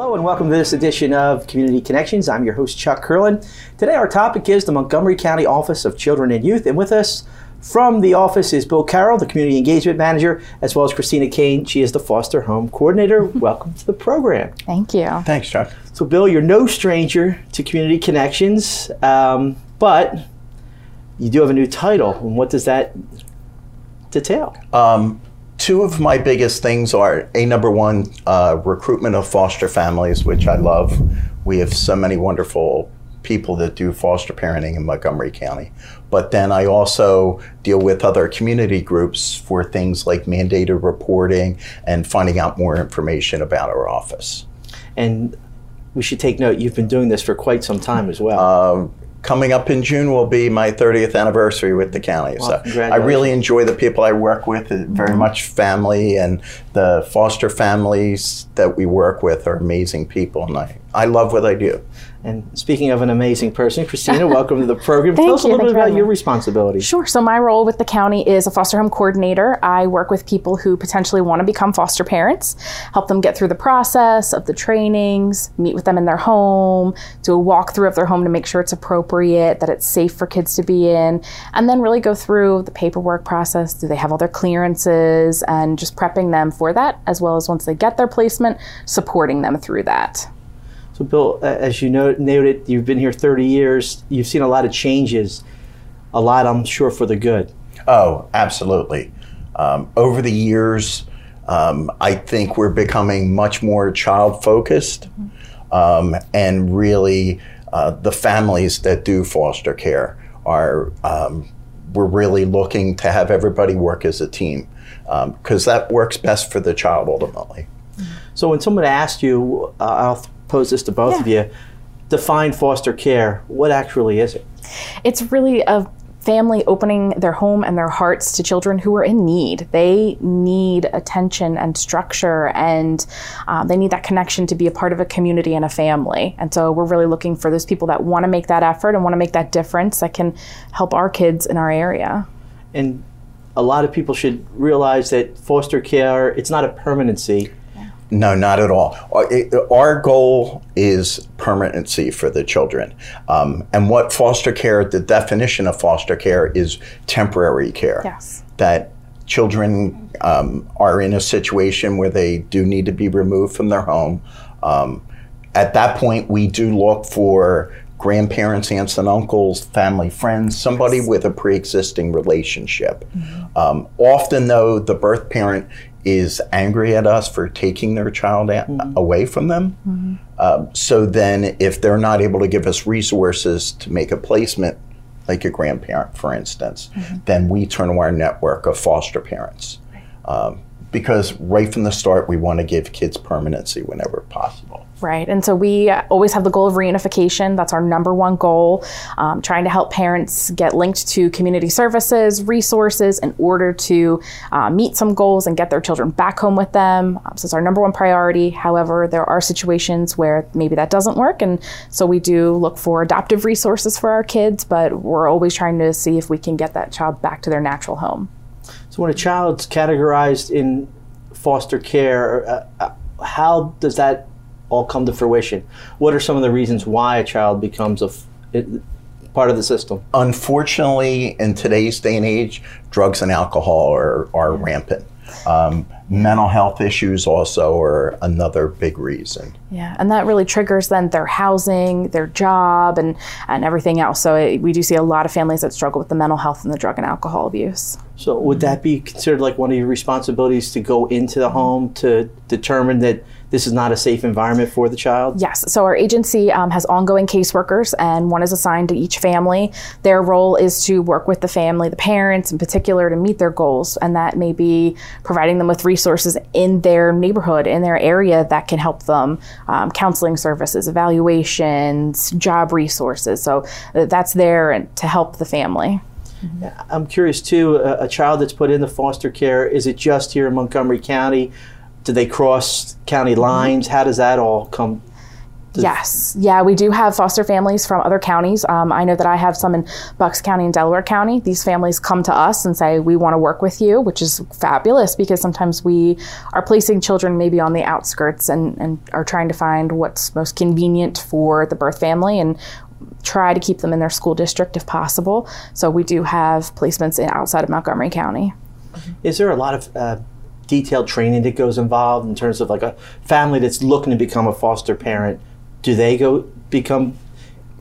Hello and welcome to this edition of Community Connections. I'm your host, Chuck Kirlin. Today, our topic is the Montgomery County Office of Children and Youth, and with us from the office is Bill Carroll, the Community Engagement Manager, as well as Kristina Kane. She is the Foster Home Coordinator. welcome to the program. Thank you. Thanks, Chuck. So, Bill, you're no stranger to Community Connections, um, but you do have a new title. And what does that detail? Um, two of my biggest things are a number one, uh, recruitment of foster families, which I love. We have so many wonderful people that do foster parenting in Montgomery County. But then I also deal with other community groups for things like mandated reporting and finding out more information about our office. And we should take note, you've been doing this for quite some time as well. Um, coming up in June will be my 30th anniversary with the county. Well, so I really enjoy the people I work with, very mm-hmm. much family, and the foster families that we work with are amazing people, and I, I love what I do. And speaking of an amazing person, Kristina, welcome to the program. Thank Tell us a little bit about your responsibilities. Sure. So, my role with the county is a foster home coordinator. I work with people who potentially want to become foster parents, help them get through the process of the trainings, meet with them in their home, do a walkthrough of their home to make sure it's appropriate, that it's safe for kids to be in, and then really go through the paperwork process. Do they have all their clearances and just prepping them for that, as well as once they get their placement, supporting them through that. So, Bill, as you know, noted, you've been here 30 years. You've seen a lot of changes, a lot, I'm sure, for the good. Oh, absolutely. Um, over the years, um, I think we're becoming much more child focused um, and really uh, the families that do foster care are, um, we're really looking to have everybody work as a team because that works best for the child ultimately. So, when someone asked you, uh, I'll pose this to both of you define foster care. What actually is it? it's really a family opening their home and their hearts to children who are in need. They need attention and structure, and um, they need that connection to be a part of a community and a family. And so we're really looking for those people that want to make that effort and want to make that difference that can help our kids in our area. And a lot of people should realize that foster care, it's not a permanency. No, not at all. Our- goal is permanency for the children. Um, and what foster care, the definition of foster care is temporary care. Yes. That children um, are in a situation where they do need to be removed from their home. Um, at that point, we do look for grandparents, aunts, and uncles, family, friends, somebody with a pre existing relationship. Um, often, though, the birth parent is angry at us for taking their child a- away from them. Um, so then, if they're not able to give us resources to make a placement, like a grandparent, for instance, then we turn to our network of foster parents. Um, because right from the start, we want to give kids permanency whenever possible. Right. And so we always have the goal of reunification. That's our number one goal, um, trying to help parents get linked to community services, resources in order to uh, meet some goals and get their children back home with them. Um, so it's our number one priority. However, there are situations where maybe that doesn't work. And so we do look for adoptive resources for our kids, but we're always trying to see if we can get that child back to their natural home. So, when a child's categorized in foster care, uh, uh, how does that all come to fruition? What are some of the reasons why a child becomes a f- part of the system? Unfortunately, in today's day and age, drugs and alcohol are, are rampant. Um, mental health issues also are another big reason. Yeah, and that really triggers then their housing, their job, and and everything else. So it, we do see a lot of families that struggle with the mental health and the drug and alcohol abuse. So, would that be considered like one of your responsibilities to go into the home to determine that this is not a safe environment for the child? Yes, so our agency um, has ongoing caseworkers, and one is assigned to each family. Their role is to work with the family, the parents in particular, to meet their goals, and that may be providing them with resources in their neighborhood, in their area that can help them, um, counseling services, evaluations, job resources. So uh, that's there to help the family. I'm curious too. A, a child that's put into foster care is it just here in Montgomery County? Do they cross county lines? How does that all come Yes, yeah, we do have foster families from other counties. Um, I know that I have some in Bucks County and Delaware County. These families come to us and say, We want to work with you, which is fabulous because sometimes we are placing children maybe on the outskirts and, and are trying to find what's most convenient for the birth family and try to keep them in their school district if possible. So we do have placements in, outside of Montgomery County. Is there a lot of uh, detailed training that goes involved in terms of like a family that's looking to become a foster parent? Do they go become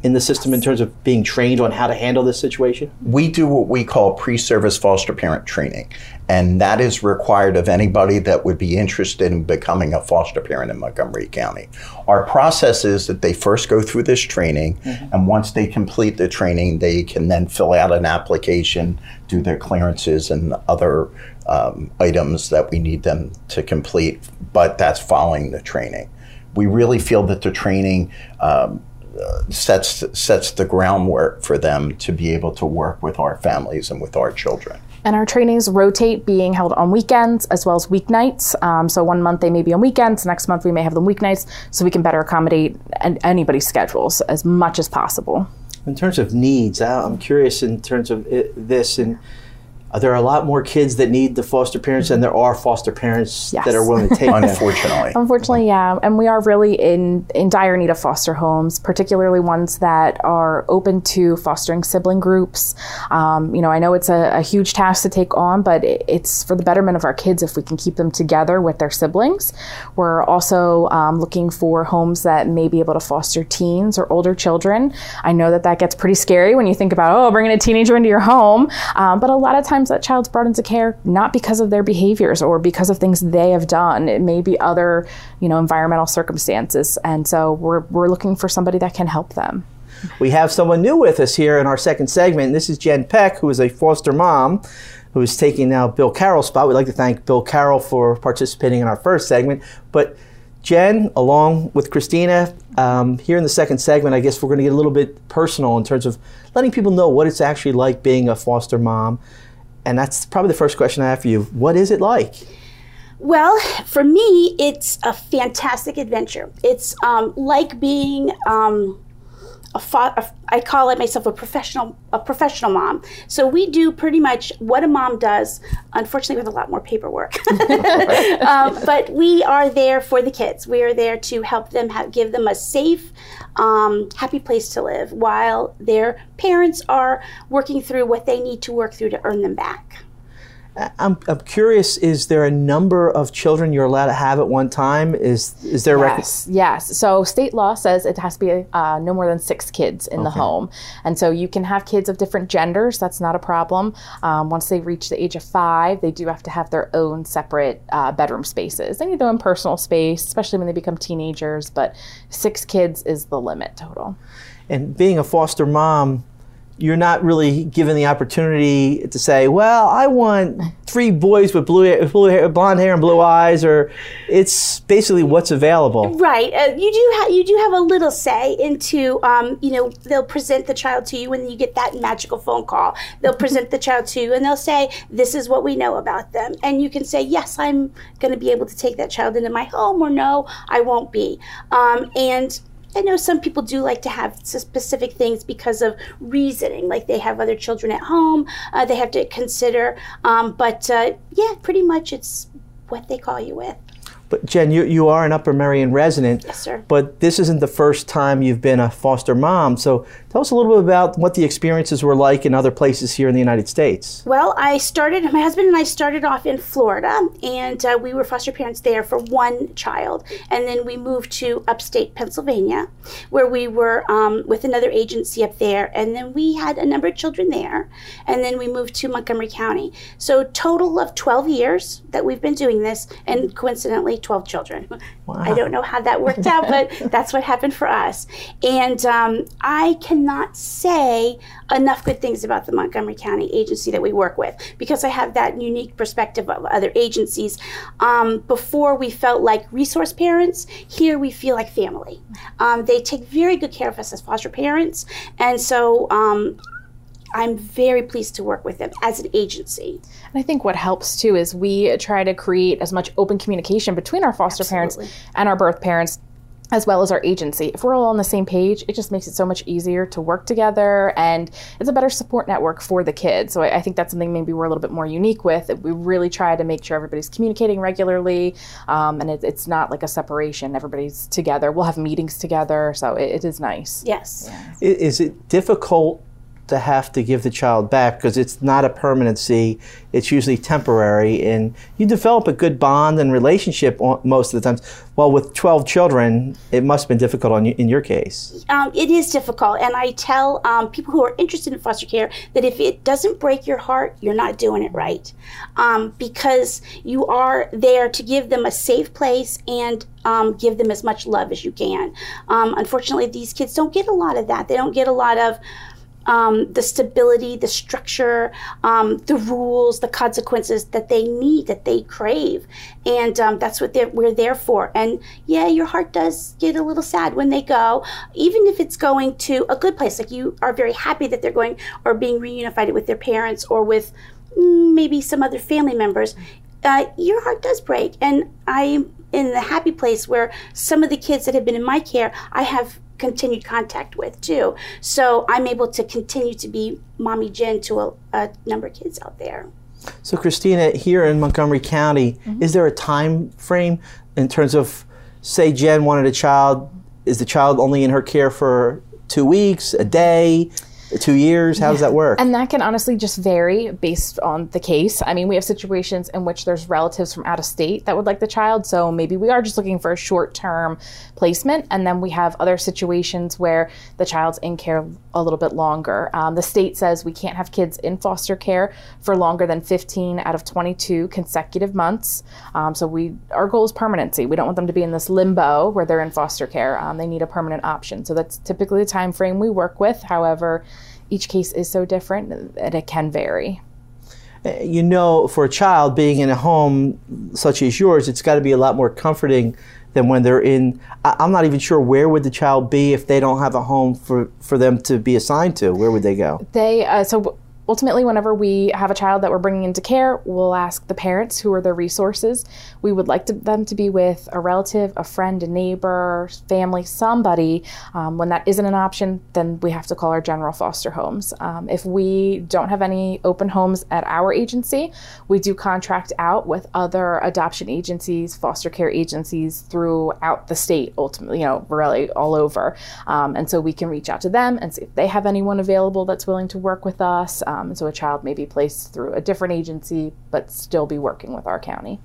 in the system in terms of being trained on how to handle this situation? We do what we call pre service foster parent training, and that is required of anybody that would be interested in becoming a foster parent in Montgomery County. Our process is that they first go through this training, mm-hmm. and once they complete the training, they can then fill out an application, do their clearances, and other um, items that we need them to complete, but that's following the training. We really feel that the training um, sets sets the groundwork for them to be able to work with our families and with our children. And our trainings rotate being held on weekends as well as weeknights. Um, so one month they may be on weekends, next month we may have them weeknights, so we can better accommodate anybody's schedules as much as possible. In terms of needs, I'm curious in terms of it, this and are there are a lot more kids that need the foster parents than there are foster parents yes. that are willing to take them? Unfortunately. Unfortunately, yeah. And we are really in, in dire need of foster homes, particularly ones that are open to fostering sibling groups. Um, you know, I know it's a, a, huge task to take on, but it's for the betterment of our kids if we can keep them together with their siblings. We're also um, looking for homes that may be able to foster teens or older children. I know that that gets pretty scary when you think about, oh, bringing a teenager into your home. Um, but a lot of times, that child's brought into care not because of their behaviors or because of things they have done. It may be other, you know, environmental circumstances. And so we're, we're looking for somebody that can help them. We have someone new with us here in our second segment. This is Jen Peck, who is a foster mom who is taking now Bill Carroll's spot. We'd like to thank Bill Carroll for participating in our first segment. But Jen, along with Kristina, um, here in the second segment, I guess we're going to get a little bit personal in terms of letting people know what it's actually like being a foster mom and that's probably the first question I have for you. What is it like? Well, for me, it's a fantastic adventure. It's um, like being um, a, call it myself a professional a professional mom. So we do pretty much what a mom does. Unfortunately, with a lot more paperwork, um, but we are there for the kids. We are there to help them give them a safe, um, happy place to live while their parents are working through what they need to work through to earn them back. I'm, I'm curious. Is there a number of children you're allowed to have at one time? Is is there? Yes, rec- yes. So state law says it has to be uh, no more than six kids in okay. the home, and so you can have kids of different genders. That's not a problem. Um, once they reach the age of five, they do have to have their own separate uh, bedroom spaces. They need their own personal space, especially when they become teenagers. But six kids is the limit total. And being a foster mom you're not really given the opportunity to say, well, I want three boys with blue, hair, blue hair, blonde hair and blue eyes, or it's basically what's available. Right. Uh, you do ha- you do have a little say into, um, you know, they'll present the child to you when you get that magical phone call. They'll present the child to you and they'll say, this is what we know about them. And you can say, yes, I'm going to be able to take that child into my home, or no, I won't be. Um, and I know some people do like to have specific things because of reasoning, like they have other children at home, uh, they have to consider. Um, but uh, yeah, pretty much it's what they call you with. But Jen, you, you are an Upper Merion resident. Yes, sir. But this isn't the first time you've been a foster mom. So tell us a little bit about what the experiences were like in other places here in the United States. Well, I started, my husband and I started off in Florida, and uh, we were foster parents there for one child. And then we moved to upstate Pennsylvania, where we were um, with another agency up there. And then we had a number of children there. And then we moved to Montgomery County. So, total of 12 years that we've been doing this, and coincidentally, 12 children. Wow. I don't know how that worked out, but that's what happened for us. And um, I cannot say enough good things about the Montgomery County agency that we work with because I have that unique perspective of other agencies. Um, before we felt like resource parents, here we feel like family. Um, they take very good care of us as foster parents. And so um, I'm very pleased to work with them as an agency. And I think what helps too is we try to create as much open communication between our foster Absolutely. parents and our birth parents as well as our agency. If we're all on the same page, it just makes it so much easier to work together and it's a better support network for the kids. So I, I think that's something maybe we're a little bit more unique with. We really try to make sure everybody's communicating regularly um, and it, it's not like a separation. Everybody's together. We'll have meetings together. So it, it is nice. Yes. Is it difficult to have to give the child back because it's not a permanency. It's usually temporary, and you develop a good bond and relationship most of the times. Well, with 12 children, it must have been difficult on you, in your case. Um, it is difficult, and I tell um, people who are interested in foster care that if it doesn't break your heart, you're not doing it right, um, because you are there to give them a safe place and um, give them as much love as you can. Um, unfortunately, these kids don't get a lot of that. They don't get a lot of um, the stability, the structure, um, the rules, the consequences that they need, that they crave, and um, that's what we're there for. And yeah, your heart does get a little sad when they go, even if it's going to a good place. Like you are very happy that they're going or being reunified with their parents or with mm, maybe some other family members. Uh, your heart does break, and I'm in the happy place where some of the kids that have been in my care, I have continued contact with too. So I'm able to continue to be mommy Jen to a, a number of kids out there. So Kristina, here in Montgomery County, mm-hmm. is there a time frame in terms of, say, Jen wanted a child? Is the child only in her care for two weeks, a day? Two years? How yeah. does that work? And that can honestly just vary based on the case. I mean, we have situations in which there's relatives from out of state that would like the child, so maybe we are just looking for a short term placement. And then we have other situations where the child's in care a little bit longer. Um, the state says we can't have kids in foster care for longer than 15 out of 22 consecutive months. Um, so we our goal is permanency. We don't want them to be in this limbo where they're in foster care. Um, they need a permanent option. So that's typically the time frame we work with. However, each case is so different that it can vary. Uh, you know, for a child being in a home such as yours, it's got to be a lot more comforting than when they're in. I'm not even sure where would the child be if they don't have a home for, for them to be assigned to. Where would they go? They uh, so ultimately, whenever we have a child that we're bringing into care, we'll ask the parents who are their resources. We would like to, them to be with a relative, a friend, a neighbor, family, somebody. Um, when that isn't an option, then we have to call our general foster homes. Um, if we don't have any open homes at our agency, we do contract out with other adoption agencies, foster care agencies throughout the state, ultimately, you know, really all over. Um, and so we can reach out to them and see if they have anyone available that's willing to work with us. Um, so a child may be placed through a different agency, but still be working with our county.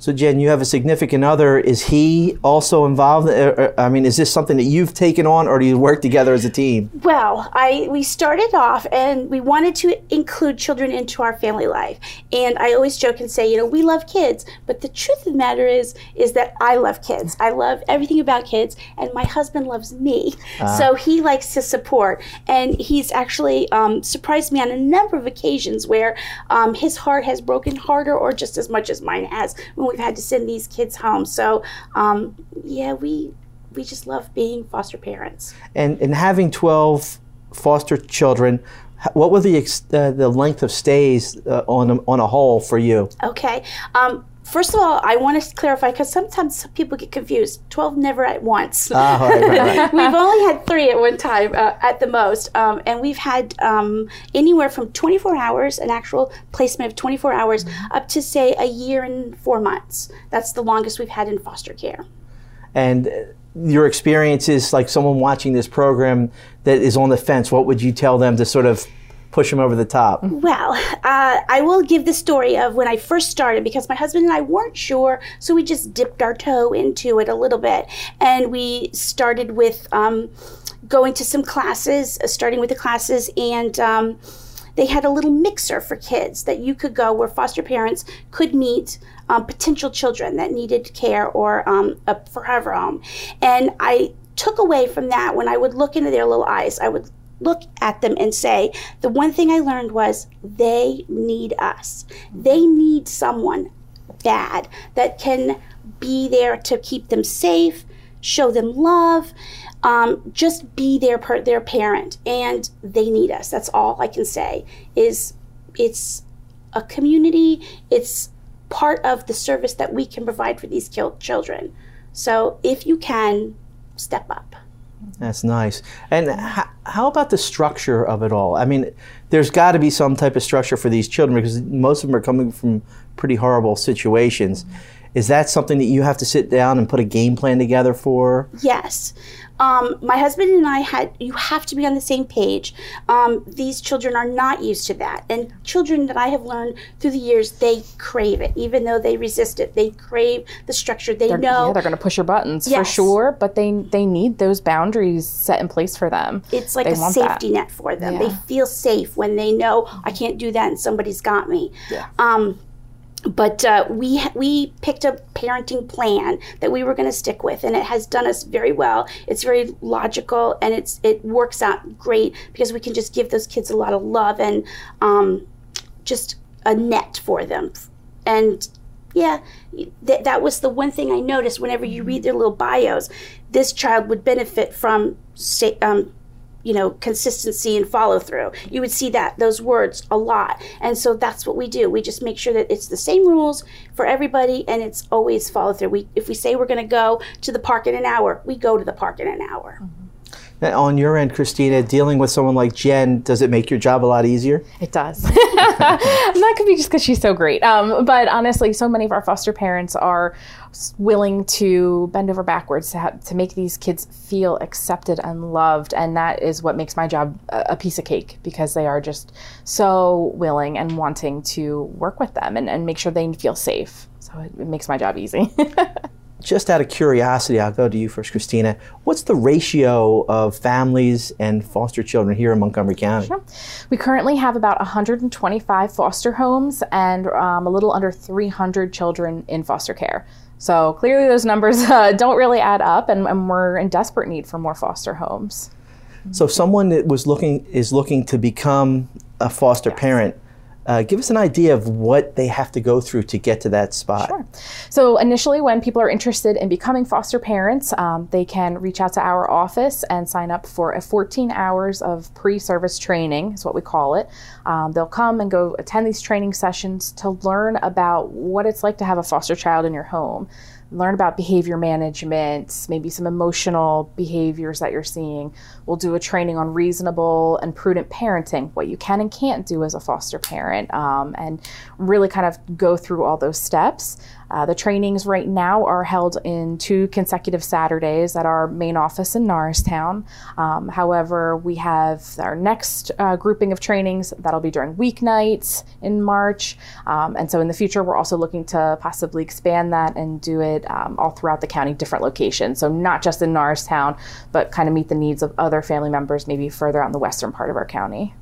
So, Jen, you have a significant other. Is he also involved? Uh, uh, I mean, is this something that you've taken on, or do you work together as a team? Well, I we started off, and we wanted to include children into our family life. And I always joke and say, you know, we love kids, but the truth of the matter is, is that I love kids. I love everything about kids, and my husband loves me. Uh-huh. So he likes to support, and he's actually um, surprised me on a number of occasions where um, his heart has broken harder, or just as much as mine has when we've had to send these kids home. So, um, yeah, we we just love being foster parents. And and having twelve foster children, what were the uh, the length of stays uh, on a, on a whole for you? Okay. Um, First of all, I want to clarify because sometimes people get confused. 12 never at once. Oh, right, right, right. we've only had three at one time uh, at the most. Um, and we've had um, anywhere from 24 hours, an actual placement of 24 hours, mm-hmm. up to, say, a year and four months. That's the longest we've had in foster care. And your experience is like someone watching this program that is on the fence, what would you tell them to sort of push him over the top? Well, uh, I will give the story of when I first started because my husband and I weren't sure, so we just dipped our toe into it a little bit. And we started with um, going to some classes, uh, starting with the classes, and um, they had a little mixer for kids that you could go where foster parents could meet um, potential children that needed care or um, a forever home. And I took away from that when I would look into their little eyes, I would look at them and say, the one thing I learned was they need us. They need someone bad that can be there to keep them safe, show them love, um, just be their per- their parent, and they need us. That's all I can say. Is it's a community. It's part of the service that we can provide for these children. So if you can, step up. That's nice. And h- how about the structure of it all? I mean, there's got to be some type of structure for these children because most of them are coming from pretty horrible situations. Is that something that you have to sit down and put a game plan together for? Yes. Um, my husband and I had, you have to be on the same page. Um, these children are not used to that. And children that I have learned through the years, they crave it, even though they resist it. They crave the structure. They They're, know yeah, they're going to push your buttons for sure, but they they need those boundaries set in place for them. it's like They a want that. safety net for them. They feel safe when they know I can't do that and somebody's got me. Yeah. Um, but uh, we we picked a parenting plan that we were going to stick with, and it has done us very well. It's very logical, and it's it works out great because we can just give those kids a lot of love and um, just a net for them. And yeah, th- that was the one thing I noticed whenever you read their little bios. This child would benefit from sta- um, you know consistency and follow through you would see that those words a lot. And so that's what we do. We just make sure that it's the same rules for everybody and it's always follow through we if we say we're going to go to the park in an hour we go to the park in an hour. Now, on your end, Kristina, dealing with someone like Jen, does it make your job a lot easier? It does. and that could be just because she's so great. Um, but honestly, so many of our foster parents are willing to bend over backwards to, to make these kids feel accepted and loved. And that is what makes my job a, a piece of cake because they are just so willing and wanting to work with them and, and make sure they feel safe. So it, it makes my job easy. Just out of curiosity, I'll go to you first, Kristina. What's the ratio of families and foster children here in Montgomery County? Sure. We currently have about 125 foster homes and um, a little under 300 children in foster care. So clearly, those numbers uh, don't really add up, and, and we're in desperate need for more foster homes. So, if someone that was looking is looking to become a foster parent, uh, give us an idea of what they have to go through to get to that spot. Sure. So initially, when people are interested in becoming foster parents, um, they can reach out to our office and sign up for a 14 hours of pre-service training, is what we call it. Um, they'll come and go attend these training sessions to learn about what it's like to have a foster child in your home. Learn about behavior management, maybe some emotional behaviors that you're seeing. We'll do a training on reasonable and prudent parenting, what you can and can't do as a foster parent, um, and really kind of go through all those steps. Uh, the trainings right now are held in two consecutive Saturdays at our main office in Norristown. Um, however, we have our next uh, grouping of trainings that'll be during weeknights in March. Um, and so in the future, we're also looking to possibly expand that and do it um, all throughout the county, different locations. So not just in Norristown, but kind of meet the needs of other family members, maybe further out in the western part of our county.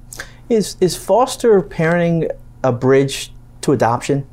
Is is foster parenting a bridge to adoption?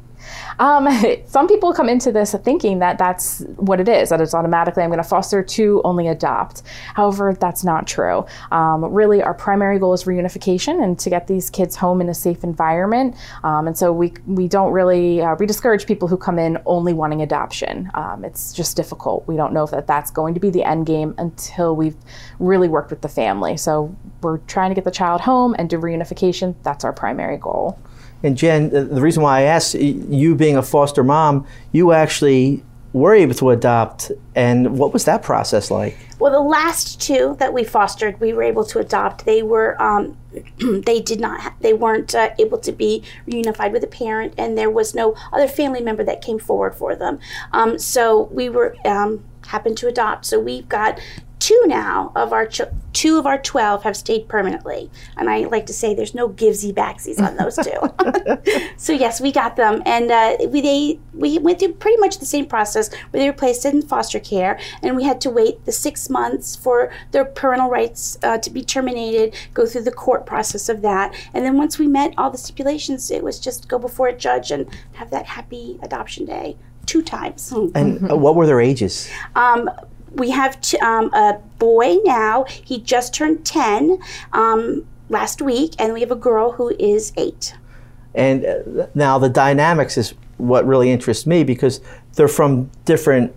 Um, some people come into this thinking that that's what it is, that it's automatically I'm going to foster to only adopt. However, that's not true. Um, really, our primary goal is reunification and to get these kids home in a safe environment. Um, and so we, we don't really, uh, we discourage people who come in only wanting adoption. Um, it's just difficult. We don't know if that that's going to be the end game until we've really worked with the family. So we're trying to get the child home and do reunification. That's our primary goal. And Jen, the reason why I asked, you being a foster mom, you actually were able to adopt. And what was that process like? Well, the last two that we fostered, we were able to adopt. They were, um, they did not, ha- they weren't uh, able to be reunified with a parent, and there was no other family member that came forward for them. Um, so we were um, happened to adopt. So we've got two now of our ch- two of our twelve have stayed permanently, and I like to say there's no givesy backsies on those two. so yes, we got them, and uh, we they we went through pretty much the same process where they were placed in foster care, and we had to wait the six months for their parental rights uh, to be terminated, go through the court process of that, and then once we met all the stipulations, it was just go before a judge and have that happy adoption day two times. And uh, what were their ages? Um, we have t- um, a boy now. He just turned 10 um, last week, and we have a girl who is eight. And uh, now the dynamics is what really interests me because they're from different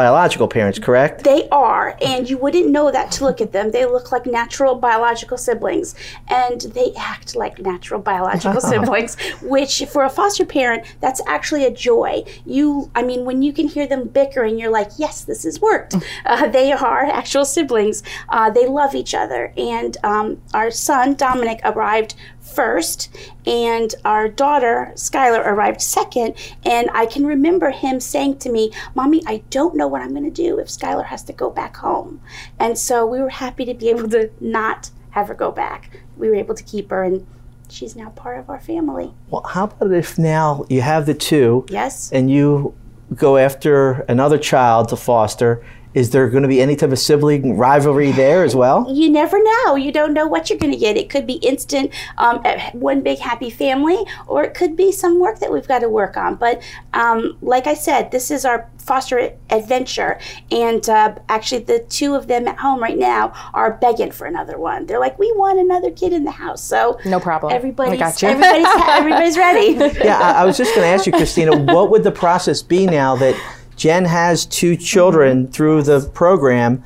biological parents, correct? They are, and you wouldn't know that to look at them. They look like natural biological siblings, and they act like natural biological siblings, which for a foster parent, that's actually a joy. You, I mean, when you can hear them bickering, you're like, yes, this has worked. Uh, they are actual siblings. Uh, they love each other, and um, our son Dominic arrived first, and our daughter Skylar arrived second. And I can remember him saying to me, "Mommy, I don't know what I'm going to do if Skylar has to go back home." And so we were happy to be able to not have her go back. We were able to keep her, and she's now part of our family. Well, how about if now you have the two Yes. and you go after another child to foster? Is there going to be any type of sibling rivalry there as well? you never know. You don't know what you're going to get. It could be instant, um, eh, one big happy family, or it could be some work that we've got to work on. But um, like I said, this is our foster adventure, and uh, actually, the two of them at home right now are begging for another one. They're like, "We want another kid in the house." So No problem. Everybody's We got you. everybody's everybody's ready. yeah, I, I was just going to ask you, Kristina, what would the process be now that Jen has two children mm-hmm. through the program?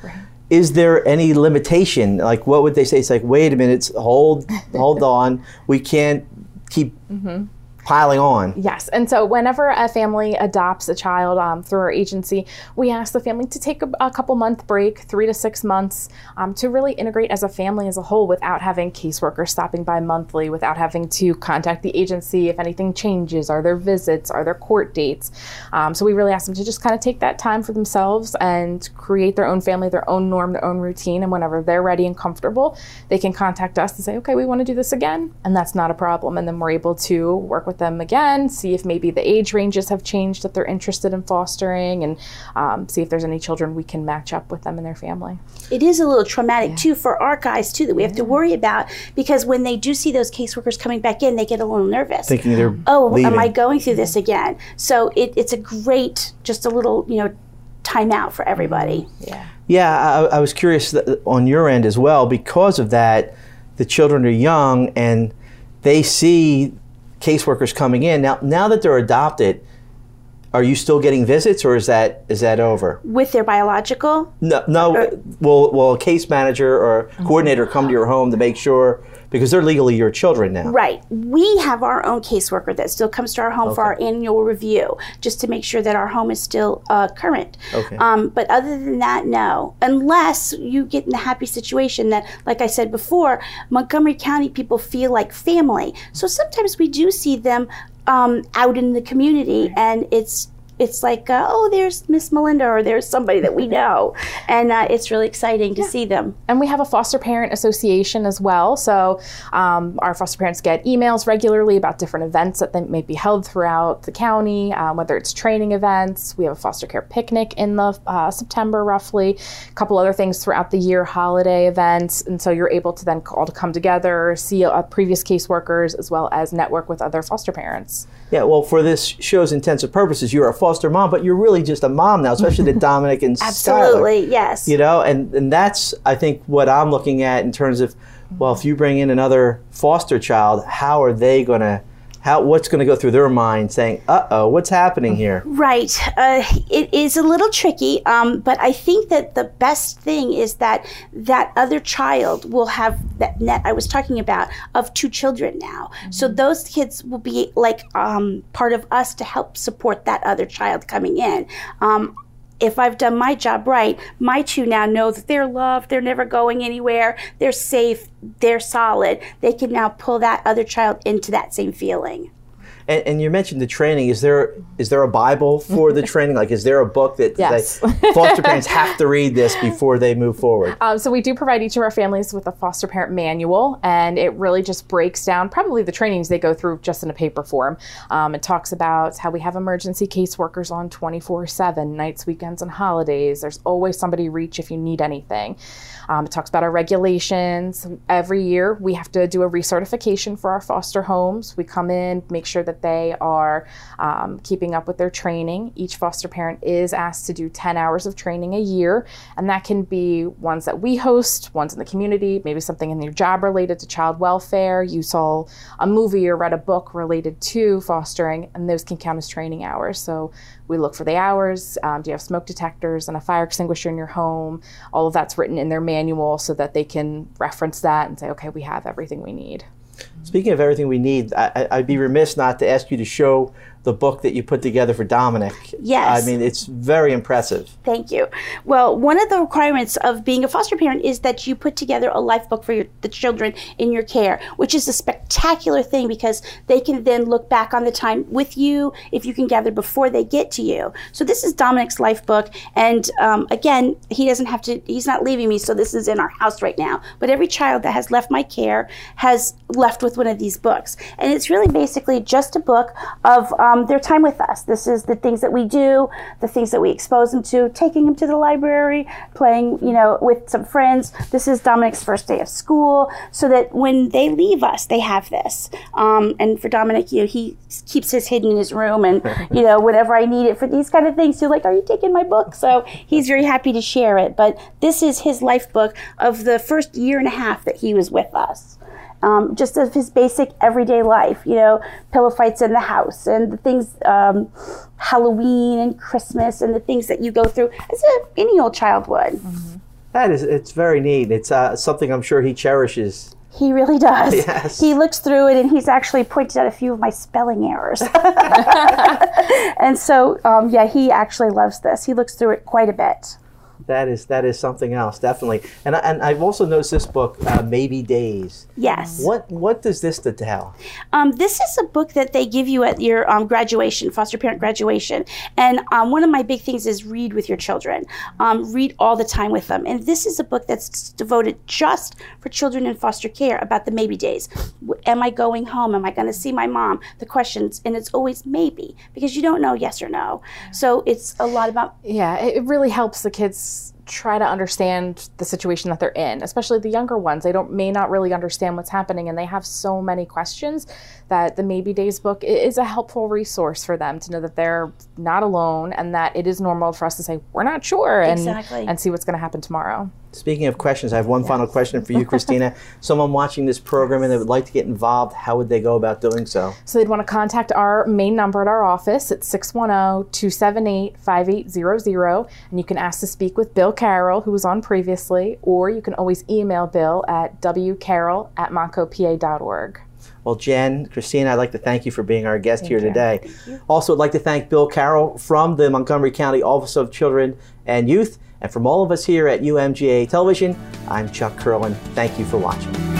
Is there any limitation? Like, what would they say? It's like, wait a minute, hold, hold on, we can't keep mm-hmm. Piling on. Yes, and so whenever a family adopts a child um, through our agency, we ask the family to take a, a couple month break, three to six months, um, to really integrate as a family as a whole without having caseworkers stopping by monthly, without having to contact the agency if anything changes, are there visits, are there court dates. Um, so we really ask them to just kind of take that time for themselves and create their own family, their own norm, their own routine, and whenever they're ready and comfortable, they can contact us and say, okay, we want to do this again, and that's not a problem. And then we're able to work with them again, see if maybe the age ranges have changed that they're interested in fostering, and um, see if there's any children we can match up with them and their family. it is a little traumatic too for our guys too that we have to worry about because when they do see those caseworkers coming back in, they get a little nervous. Thinking they're oh, leaving. am I going through this again? So it, it's a great, just a little, you know, timeout for everybody. Yeah. Yeah, I, I was curious that on your end as well because of that. The children are young and they see caseworkers coming in now. Now that they're adopted, are you still getting visits or is that is that over? With their biological, No, no. Uh, will will a case manager or coordinator come to your home to make sure because they're legally your children now? right? We have our own caseworker that still comes to our home for our annual review, just to make sure that our home is still uh, current. Okay. Um, but other than that, no. Unless you get in the happy situation that, like I said before, Montgomery County people feel like family. So sometimes we do see them um, out in the community, and it's it's like, uh, oh, there's Miss Melinda, or there's somebody that we know, and uh, it's really exciting to see them. And we have a foster parent association as well. So um, our foster parents get emails regularly about different events that they may be held throughout the county, um, whether it's training events. We have a foster care picnic in the uh, September, roughly. A couple other things throughout the year, holiday events, and so you're able to then all to come together, see uh, previous caseworkers, as well as network with other foster parents. Yeah. Well, for this show's intensive purposes, you're a foster mom, but you're really just a mom now, especially to Dominic and Skylar. Absolutely, yes. you know and and that's i think what i'm looking at in terms of well if you bring in another foster child how are they going to how what's going to go through their mind saying uh-oh what's happening here Right. Uh, it is a little tricky, um, but I think that the best thing is that that other child will have that net I was talking about of two children now. So those kids will be like um, part of us to help support that other child coming in. Um, if I've done my job right, my two now know that they're loved, they're never going anywhere, they're safe, they're solid. They can now pull that other child into that same feeling. And, and you mentioned the training is there is there a bible for the training like is there a book that, Yes. foster parents have to read this before they move forward Um, so we do provide each of our families with a foster parent manual, and it really just breaks down probably the trainings they go through just in a paper form. Um, it talks about how we have emergency caseworkers on 24/7, nights, weekends, and holidays. There's always somebody reach if you need anything. Um, it talks about our regulations. Every year we have to do a recertification for our foster homes. We come in, make sure that that they are um, keeping up with their training. Each foster parent is asked to do 10 hours of training a year, and that can be ones that we host, ones in the community, maybe something in your job related to child welfare. You saw a movie or read a book related to fostering, and those can count as training hours. So we look for the hours. Um, do you have smoke detectors and a fire extinguisher in your home? All of that's written in their manual so that they can reference that and say, okay, we have everything we need. Speaking of everything we need, I, I'd be remiss not to ask you to show the book that you put together for Dominic. Yes. I mean, it's very impressive. Thank you. Well, one of the requirements of being a foster parent is that you put together a life book for your, the children in your care, which is a spectacular thing because they can then look back on the time with you if you can gather before they get to you. So this is Dominic's life book, and um, again, he doesn't have to. He's not leaving me, so this is in our house right now. But every child that has left my care has left with one of these books, and it's really basically just a book of. Um, um, their time with us. This is the things that we do, the things that we expose them to, taking them to the library, playing, you know, with some friends. This is Dominic's first day of school, so that when they leave us, they have this. Um, and for Dominic, you know, he keeps his hidden in his room, and you know, whenever I need it for these kind of things, he's like, "Are you taking my book?" So he's very happy to share it. But this is his life book of the first year and a half that he was with us um, just of his basic everyday life, you know, pillow fights in the house and the things, um, Halloween and Christmas and the things that you go through as a, any old child would. Mm-hmm. That is, it's very neat. It's uh, something I'm sure he cherishes. He really does. Yes. He looks through it and he's actually pointed out a few of my spelling errors. and so, um, yeah, he actually loves this. He looks through it quite a bit that is that is something else definitely. And and I've also noticed this book uh, maybe days. Yes. What what does this tell um, this is a book that they give you at your um, graduation foster parent graduation. And um, one of my big things is read with your children. Um, read all the time with them. And this is a book that's devoted just for children in foster care about the maybe days. Am i going home? Am i going to see my mom? The questions and it's always maybe because you don't know yes or no. So it's a lot about yeah it really helps the kids try to understand the situation that they're in especially the younger ones they don't may not really understand what's happening and they have so many questions that the maybe days book is a helpful resource for them to know that they're not alone and that it is normal for us to say we're not sure and exactly. and see what's going to happen tomorrow Speaking of questions, I have one yes. final question for you, Kristina. Someone watching this program and they would like to get involved, how would they go about doing so? So they'd want to contact our main number at our office at 610 278 5800. And you can ask to speak with Bill Carroll, who was on previously, or you can always email Bill at wcarroll at montcopa.org. Well, Jen, Kristina, I'd like to thank you for being our guest thank here you. today. Also, I'd like to thank Bill Carroll from the Montgomery County Office of Children and Youth. And from all of us here at UMGA Television, I'm Chuck Kirlin. Thank you for watching.